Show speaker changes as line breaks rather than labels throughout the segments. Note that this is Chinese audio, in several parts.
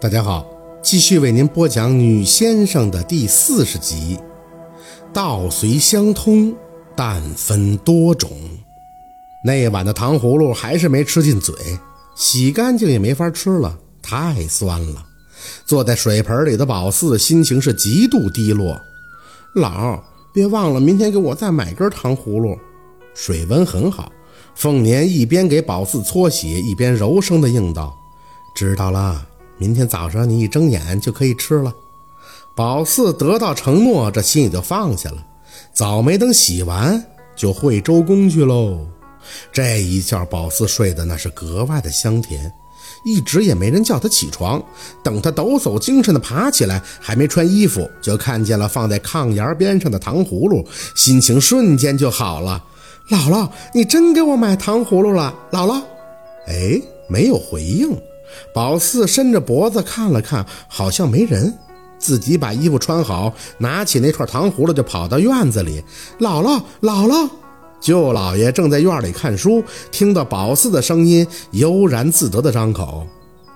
大家好，继续为您播讲《女先生》的第四十集。道虽相通，但分多种。那碗的糖葫芦还是没吃进嘴，洗干净也没法吃了，太酸了。坐在水盆里的宝四心情是极度低落。老，别忘了明天给我再买根糖葫芦。水温很好，凤年一边给宝四搓洗，一边柔声的应道：“知道了。”明天早上你一睁眼就可以吃了。宝四得到承诺，这心也就放下了。早没等洗完，就会周公去喽。这一觉，宝四睡得那是格外的香甜，一直也没人叫他起床。等他抖擞精神的爬起来，还没穿衣服，就看见了放在炕沿边上的糖葫芦，心情瞬间就好了。姥姥，你真给我买糖葫芦了，姥姥。哎，没有回应。宝四伸着脖子看了看，好像没人，自己把衣服穿好，拿起那串糖葫芦就跑到院子里。姥姥，姥姥，舅老爷正在院里看书，听到宝四的声音，悠然自得的张口：“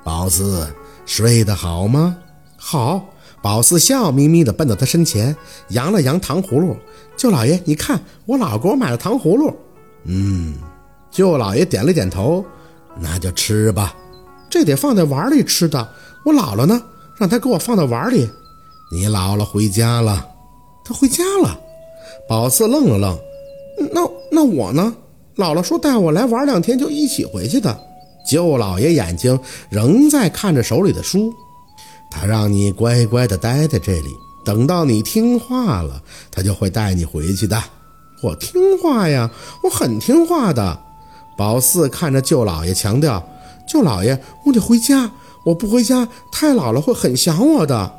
宝四，睡得好吗？”“好。”宝四笑眯眯的奔到他身前，扬了扬糖葫芦：“舅老爷，你看，我姥给我买了糖葫芦。”“嗯。”舅老爷点了点头：“那就吃吧。”这得放在碗里吃的。我姥姥呢？让她给我放到碗里。你姥姥回家了，她回家了。宝四愣了愣，那那我呢？姥姥说带我来玩两天，就一起回去的。舅老爷眼睛仍在看着手里的书，他让你乖乖的待在这里，等到你听话了，他就会带你回去的。我听话呀，我很听话的。宝四看着舅老爷强调。舅老爷，我得回家，我不回家，太姥姥会很想我的。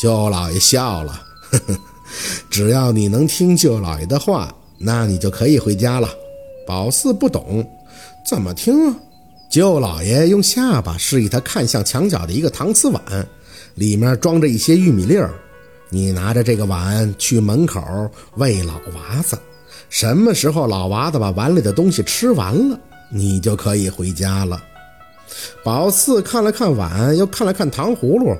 舅老爷笑了，呵呵，只要你能听舅老爷的话，那你就可以回家了。宝四不懂，怎么听啊？舅老爷用下巴示意他看向墙角的一个搪瓷碗，里面装着一些玉米粒儿。你拿着这个碗去门口喂老娃子，什么时候老娃子把碗里的东西吃完了，你就可以回家了。宝四看了看碗，又看了看糖葫芦。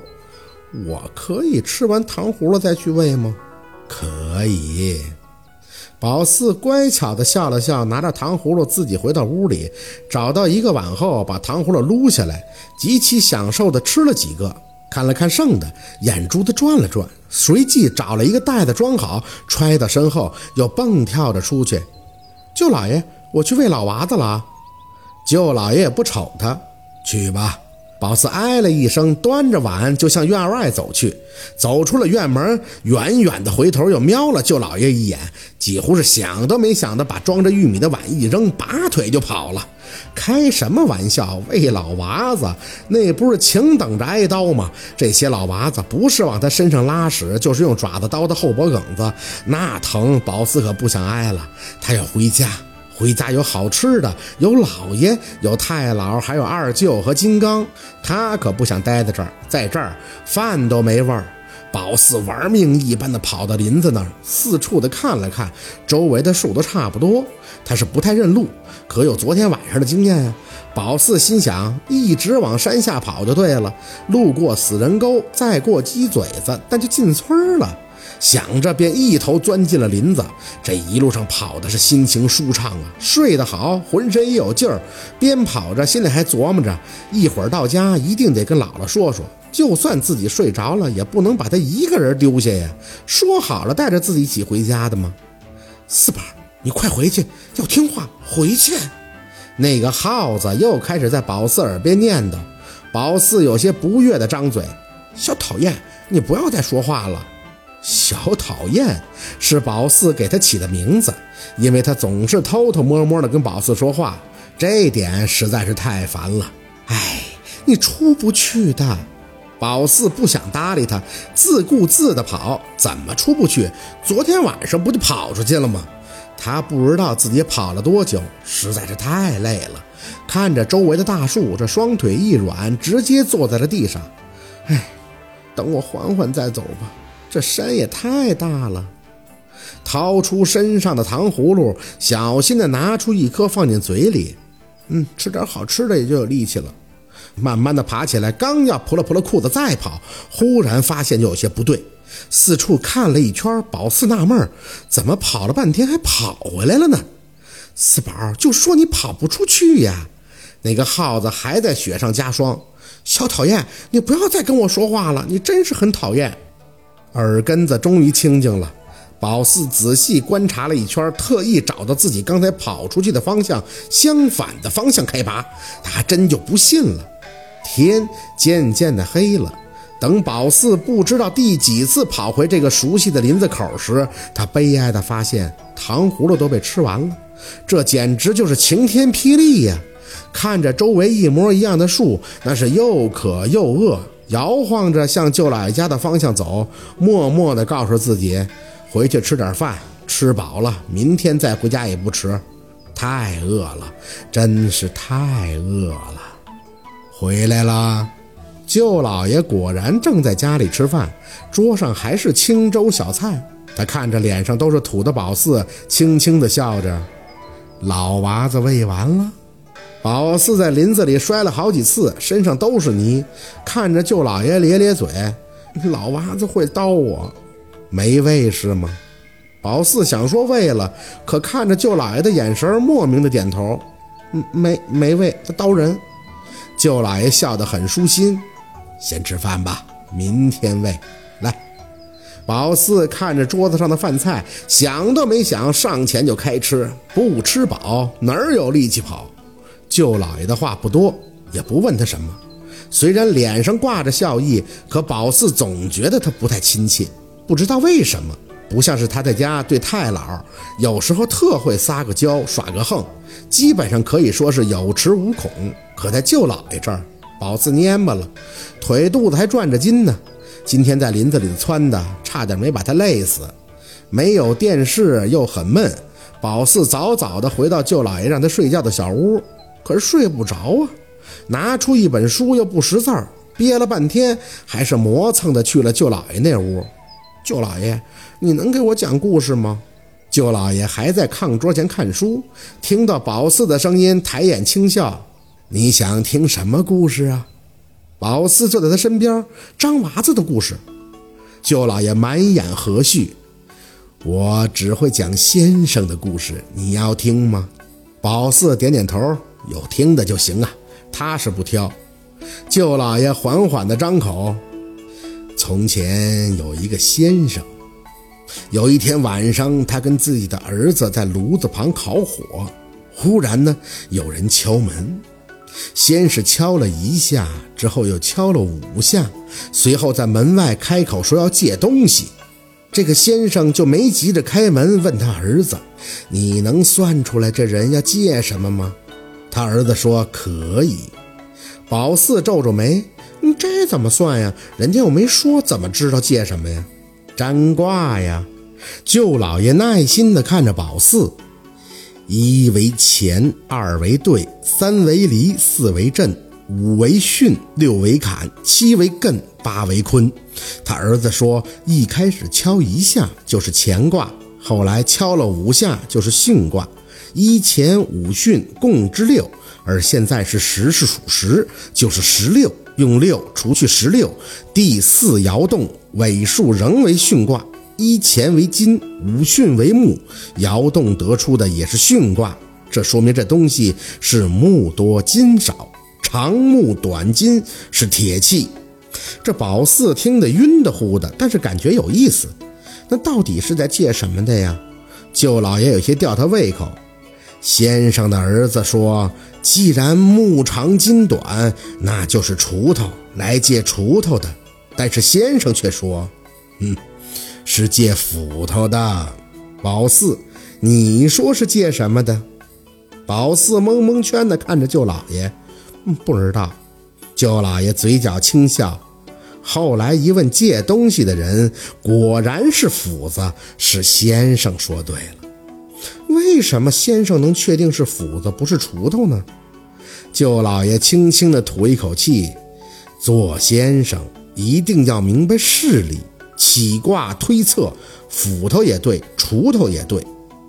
我可以吃完糖葫芦再去喂吗？可以。宝四乖巧地笑了笑，拿着糖葫芦自己回到屋里，找到一个碗后，把糖葫芦撸下来，极其享受地吃了几个，看了看剩的，眼珠子转了转，随即找了一个袋子装好，揣到身后，又蹦跳着出去。舅老爷，我去喂老娃子了。舅老爷也不瞅他。去吧，宝四哎了一声，端着碗就向院外走去。走出了院门，远远的回头又瞄了舅老爷一眼，几乎是想都没想的把装着玉米的碗一扔，拔腿就跑了。开什么玩笑？喂老娃子，那不是请等着挨刀吗？这些老娃子不是往他身上拉屎，就是用爪子刀的后脖梗子，那疼，宝四可不想挨了。他要回家。回家有好吃的，有老爷，有太姥，还有二舅和金刚。他可不想待在这儿，在这儿饭都没味儿。宝四玩命一般的跑到林子那儿，四处的看了看，周围的树都差不多。他是不太认路，可有昨天晚上的经验呀。宝四心想，一直往山下跑就对了。路过死人沟，再过鸡嘴子，那就进村了。想着，便一头钻进了林子。这一路上跑的是心情舒畅啊，睡得好，浑身也有劲儿。边跑着，心里还琢磨着，一会儿到家一定得跟姥姥说说，就算自己睡着了，也不能把他一个人丢下呀。说好了带着自己一起回家的吗？四宝，你快回去，要听话，回去。那个耗子又开始在宝四耳边念叨。宝四有些不悦的张嘴：“小讨厌，你不要再说话了。”小讨厌是宝四给他起的名字，因为他总是偷偷摸摸的跟宝四说话，这点实在是太烦了。哎，你出不去的。宝四不想搭理他，自顾自的跑，怎么出不去？昨天晚上不就跑出去了吗？他不知道自己跑了多久，实在是太累了。看着周围的大树，这双腿一软，直接坐在了地上。哎，等我缓缓再走吧。这山也太大了，掏出身上的糖葫芦，小心的拿出一颗放进嘴里，嗯，吃点好吃的也就有力气了。慢慢的爬起来，刚要扑了扑了裤子再跑，忽然发现就有些不对，四处看了一圈，宝四纳闷怎么跑了半天还跑回来了呢？四宝就说你跑不出去呀。那个耗子还在雪上加霜，小讨厌，你不要再跟我说话了，你真是很讨厌。耳根子终于清静了。宝四仔细观察了一圈，特意找到自己刚才跑出去的方向相反的方向开拔，他还真就不信了。天渐渐的黑了，等宝四不知道第几次跑回这个熟悉的林子口时，他悲哀的发现糖葫芦都被吃完了，这简直就是晴天霹雳呀！看着周围一模一样的树，那是又渴又饿，摇晃着向舅老爷家的方向走，默默的告诉自己。回去吃点饭，吃饱了，明天再回家也不迟。太饿了，真是太饿了。回来了，舅老爷果然正在家里吃饭，桌上还是清粥小菜。他看着脸上都是土的宝四，轻轻地笑着：“老娃子喂完了。”宝四在林子里摔了好几次，身上都是泥，看着舅老爷咧咧嘴：“老娃子会叨我。”没喂是吗？宝四想说喂了，可看着舅老爷的眼神，莫名的点头。嗯，没没喂，他叨人。舅老爷笑得很舒心。先吃饭吧，明天喂。来，宝四看着桌子上的饭菜，想都没想，上前就开吃。不吃饱，哪儿有力气跑？舅老爷的话不多，也不问他什么。虽然脸上挂着笑意，可宝四总觉得他不太亲切。不知道为什么，不像是他在家对太姥，有时候特会撒个娇耍个横，基本上可以说是有恃无恐。可在舅姥爷这儿，宝四蔫巴了，腿肚子还转着筋呢。今天在林子里窜的，差点没把他累死。没有电视又很闷，宝四早早的回到舅姥爷让他睡觉的小屋，可是睡不着啊。拿出一本书又不识字儿，憋了半天，还是磨蹭的去了舅姥爷那屋。舅老爷，你能给我讲故事吗？舅老爷还在炕桌前看书，听到宝四的声音，抬眼轻笑：“你想听什么故事啊？”宝四坐在他身边，张娃子的故事。舅老爷满眼和煦：“我只会讲先生的故事，你要听吗？”宝四点点头：“有听的就行啊。”他是不挑。舅老爷缓缓地张口。从前有一个先生，有一天晚上，他跟自己的儿子在炉子旁烤火。忽然呢，有人敲门，先是敲了一下，之后又敲了五下，随后在门外开口说要借东西。这个先生就没急着开门，问他儿子：“你能算出来这人要借什么吗？”他儿子说：“可以。”宝四皱皱眉。你这怎么算呀？人家又没说，怎么知道借什么呀？占卦呀！舅老爷耐心地看着宝四：一为乾，二为兑，三为离，四为震，五为巽，六为坎，七为艮，八为坤。他儿子说，一开始敲一下就是乾卦，后来敲了五下就是巽卦，一乾五巽共之六，而现在是十是属十，就是十六。用六除去十六，第四爻动尾数仍为巽卦，一乾为金，五巽为木，爻动得出的也是巽卦，这说明这东西是木多金少，长木短金是铁器。这宝四听得晕的乎的，但是感觉有意思。那到底是在借什么的呀？舅老爷有些吊他胃口。先生的儿子说。既然木长金短，那就是锄头来借锄头的。但是先生却说：“嗯，是借斧头的。”宝四，你说是借什么的？宝四蒙蒙圈的看着舅老爷，嗯，不知道。舅老爷嘴角轻笑。后来一问借东西的人，果然是斧子，是先生说对了。为什么先生能确定是斧子不是锄头呢？舅老爷轻轻地吐一口气，做先生一定要明白事理，起卦推测，斧头也对，锄头也对，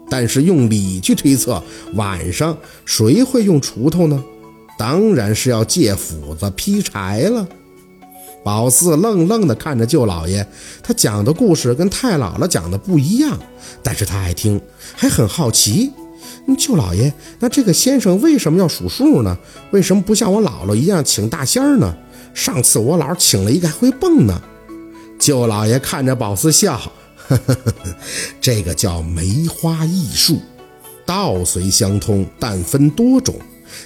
但是用理去推测，晚上谁会用锄头呢？当然是要借斧子劈柴了。宝四愣愣地看着舅老爷，他讲的故事跟太姥姥讲的不一样，但是他爱听，还很好奇。舅老爷，那这个先生为什么要数数呢？为什么不像我姥姥一样请大仙儿呢？上次我姥请了一个还会蹦呢。舅老爷看着宝四笑，呵呵呵呵，这个叫梅花易数，道虽相通，但分多种。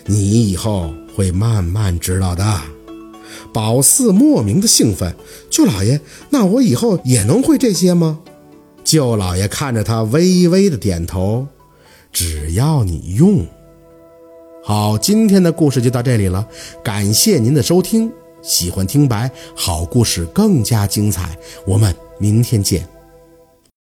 你以后会慢慢知道的。宝四莫名的兴奋，舅老爷，那我以后也能会这些吗？舅老爷看着他，微微的点头，只要你用。好，今天的故事就到这里了，感谢您的收听。喜欢听白好故事更加精彩，我们明天见。